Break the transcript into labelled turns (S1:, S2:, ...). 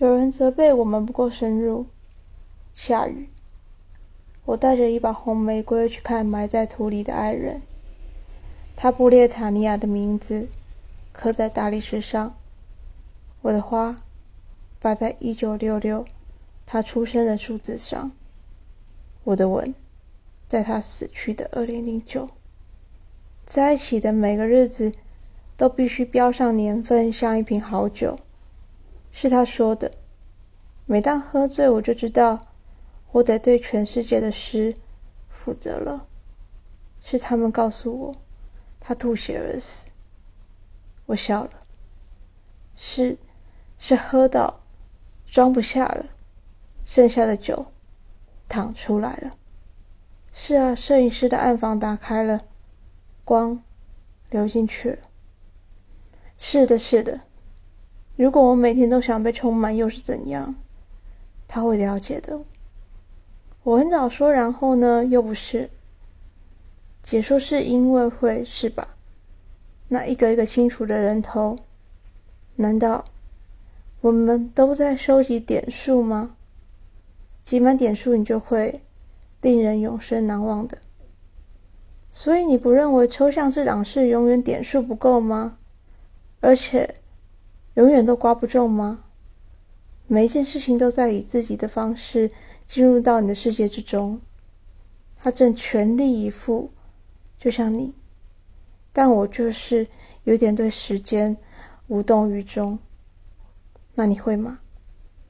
S1: 有人责备我们不够深入。下雨，我带着一把红玫瑰去看埋在土里的爱人。他布列塔尼亚的名字刻在大理石上。我的花摆在一九六六，他出生的数字上。我的吻在他死去的二零零九。在一起的每个日子都必须标上年份，像一瓶好酒。是他说的。每当喝醉，我就知道我得对全世界的诗负责了。是他们告诉我，他吐血而死。我笑了。是，是喝到装不下了，剩下的酒淌出来了。是啊，摄影师的暗房打开了，光流进去了。是的，是的。如果我每天都想被充满，又是怎样？他会了解的。我很早说，然后呢？又不是。解说是因为会是吧？那一个一个清楚的人头，难道我们都在收集点数吗？集满点数，你就会令人永生难忘的。所以你不认为抽象这档事永远点数不够吗？而且。永远都刮不中吗？每一件事情都在以自己的方式进入到你的世界之中，他正全力以赴，就像你，但我就是有点对时间无动于衷。那你会吗？